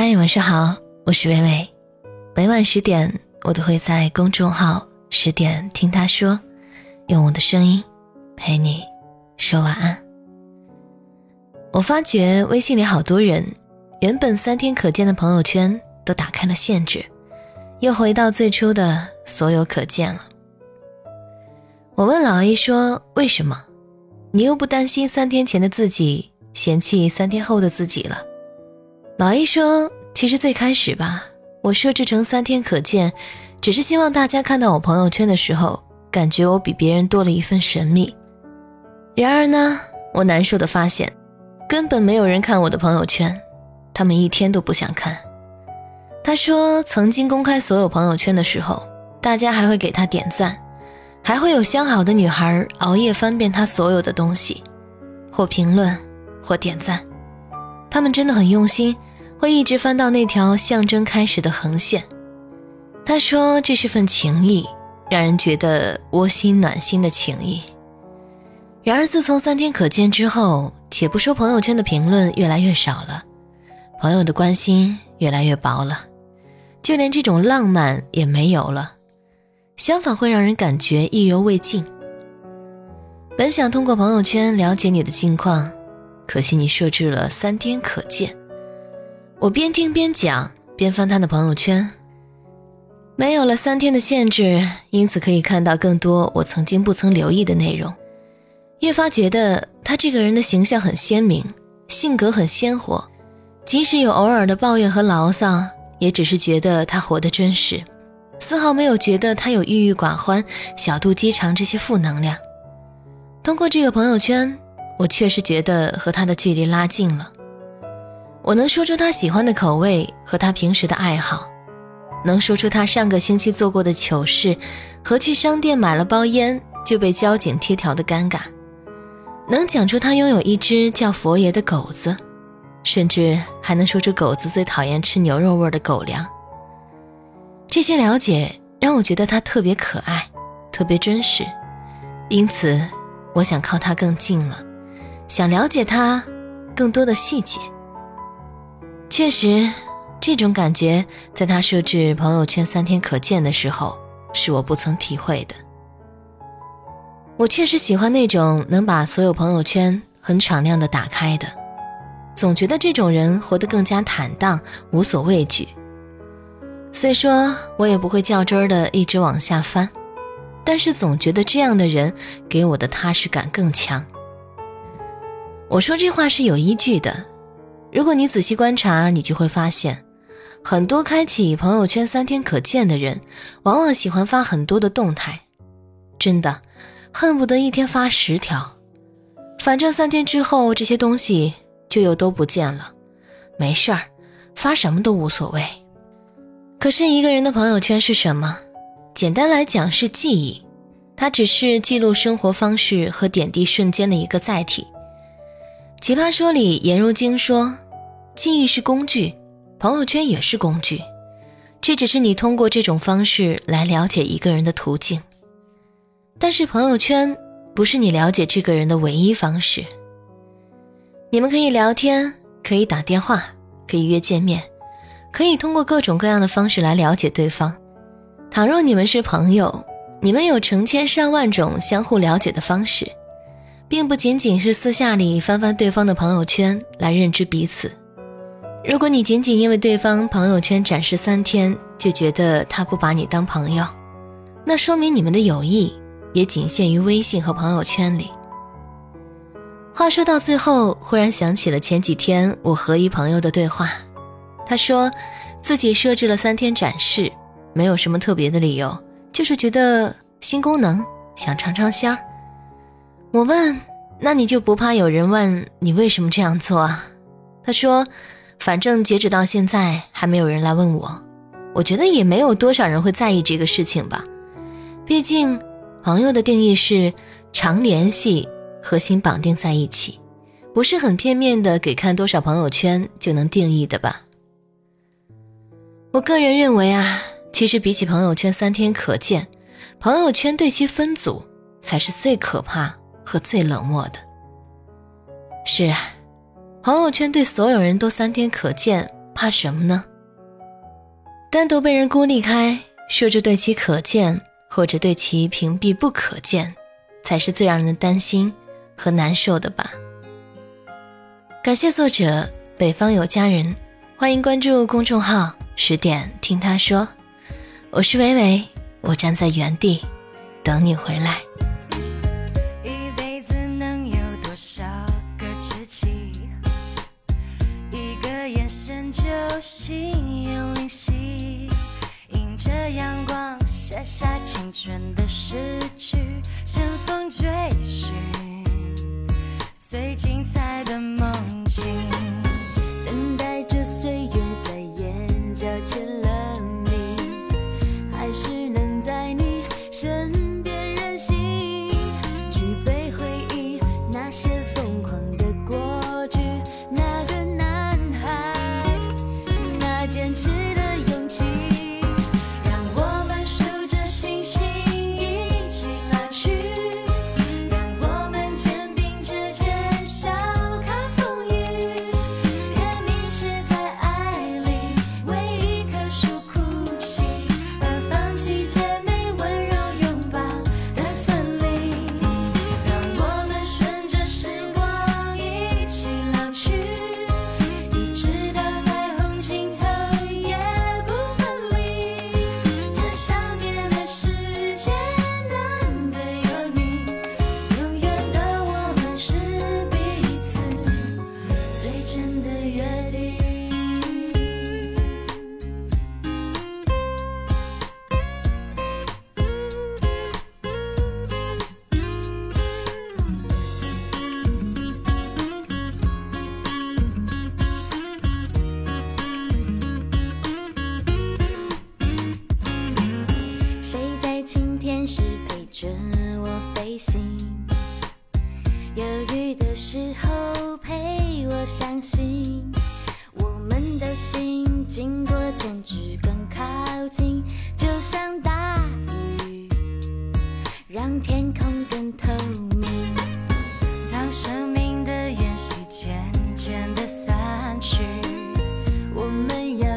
嗨，晚上好，我是微微。每晚十点，我都会在公众号“十点听他说”，用我的声音陪你说晚安。我发觉微信里好多人，原本三天可见的朋友圈都打开了限制，又回到最初的所有可见了。我问老 A 说：“为什么？你又不担心三天前的自己嫌弃三天后的自己了？”老 A 说：“其实最开始吧，我设置成三天可见，只是希望大家看到我朋友圈的时候，感觉我比别人多了一份神秘。然而呢，我难受的发现，根本没有人看我的朋友圈，他们一天都不想看。”他说：“曾经公开所有朋友圈的时候，大家还会给他点赞。”还会有相好的女孩熬夜翻遍他所有的东西，或评论，或点赞。他们真的很用心，会一直翻到那条象征开始的横线。他说这是份情谊，让人觉得窝心暖心的情谊。然而自从三天可见之后，且不说朋友圈的评论越来越少了，朋友的关心越来越薄了，就连这种浪漫也没有了。相反，会让人感觉意犹未尽。本想通过朋友圈了解你的近况，可惜你设置了三天可见。我边听边讲，边翻他的朋友圈，没有了三天的限制，因此可以看到更多我曾经不曾留意的内容。越发觉得他这个人的形象很鲜明，性格很鲜活，即使有偶尔的抱怨和牢骚，也只是觉得他活得真实。丝毫没有觉得他有郁郁寡欢、小肚鸡肠这些负能量。通过这个朋友圈，我确实觉得和他的距离拉近了。我能说出他喜欢的口味和他平时的爱好，能说出他上个星期做过的糗事和去商店买了包烟就被交警贴条的尴尬，能讲出他拥有一只叫佛爷的狗子，甚至还能说出狗子最讨厌吃牛肉味的狗粮。这些了解让我觉得他特别可爱，特别真实，因此我想靠他更近了，想了解他更多的细节。确实，这种感觉在他设置朋友圈三天可见的时候，是我不曾体会的。我确实喜欢那种能把所有朋友圈很敞亮的打开的，总觉得这种人活得更加坦荡，无所畏惧。虽说我也不会较真儿的一直往下翻，但是总觉得这样的人给我的踏实感更强。我说这话是有依据的，如果你仔细观察，你就会发现，很多开启朋友圈三天可见的人，往往喜欢发很多的动态，真的恨不得一天发十条，反正三天之后这些东西就又都不见了，没事儿，发什么都无所谓。可是一个人的朋友圈是什么？简单来讲是记忆，它只是记录生活方式和点滴瞬间的一个载体。奇葩说里颜如晶说：“记忆是工具，朋友圈也是工具，这只是你通过这种方式来了解一个人的途径。但是朋友圈不是你了解这个人的唯一方式。你们可以聊天，可以打电话，可以约见面。”可以通过各种各样的方式来了解对方。倘若你们是朋友，你们有成千上万种相互了解的方式，并不仅仅是私下里翻翻对方的朋友圈来认知彼此。如果你仅仅因为对方朋友圈展示三天就觉得他不把你当朋友，那说明你们的友谊也仅限于微信和朋友圈里。话说到最后，忽然想起了前几天我和一朋友的对话。他说，自己设置了三天展示，没有什么特别的理由，就是觉得新功能想尝尝鲜儿。我问，那你就不怕有人问你为什么这样做啊？他说，反正截止到现在还没有人来问我，我觉得也没有多少人会在意这个事情吧。毕竟，朋友的定义是常联系和心绑定在一起，不是很片面的给看多少朋友圈就能定义的吧。我个人认为啊，其实比起朋友圈三天可见，朋友圈对其分组才是最可怕和最冷漠的。是啊，朋友圈对所有人都三天可见，怕什么呢？单独被人孤立开，说着对其可见，或者对其屏蔽不可见，才是最让人担心和难受的吧。感谢作者北方有佳人，欢迎关注公众号十点听他说，我是伟伟，我站在原地等你回来。心有灵犀迎着阳光写下青春的诗句乘风追寻最精彩的梦境。我相信我们的心经过争执更靠近，就像大雨，让天空更透明。当生命的延续渐渐的散去，我们要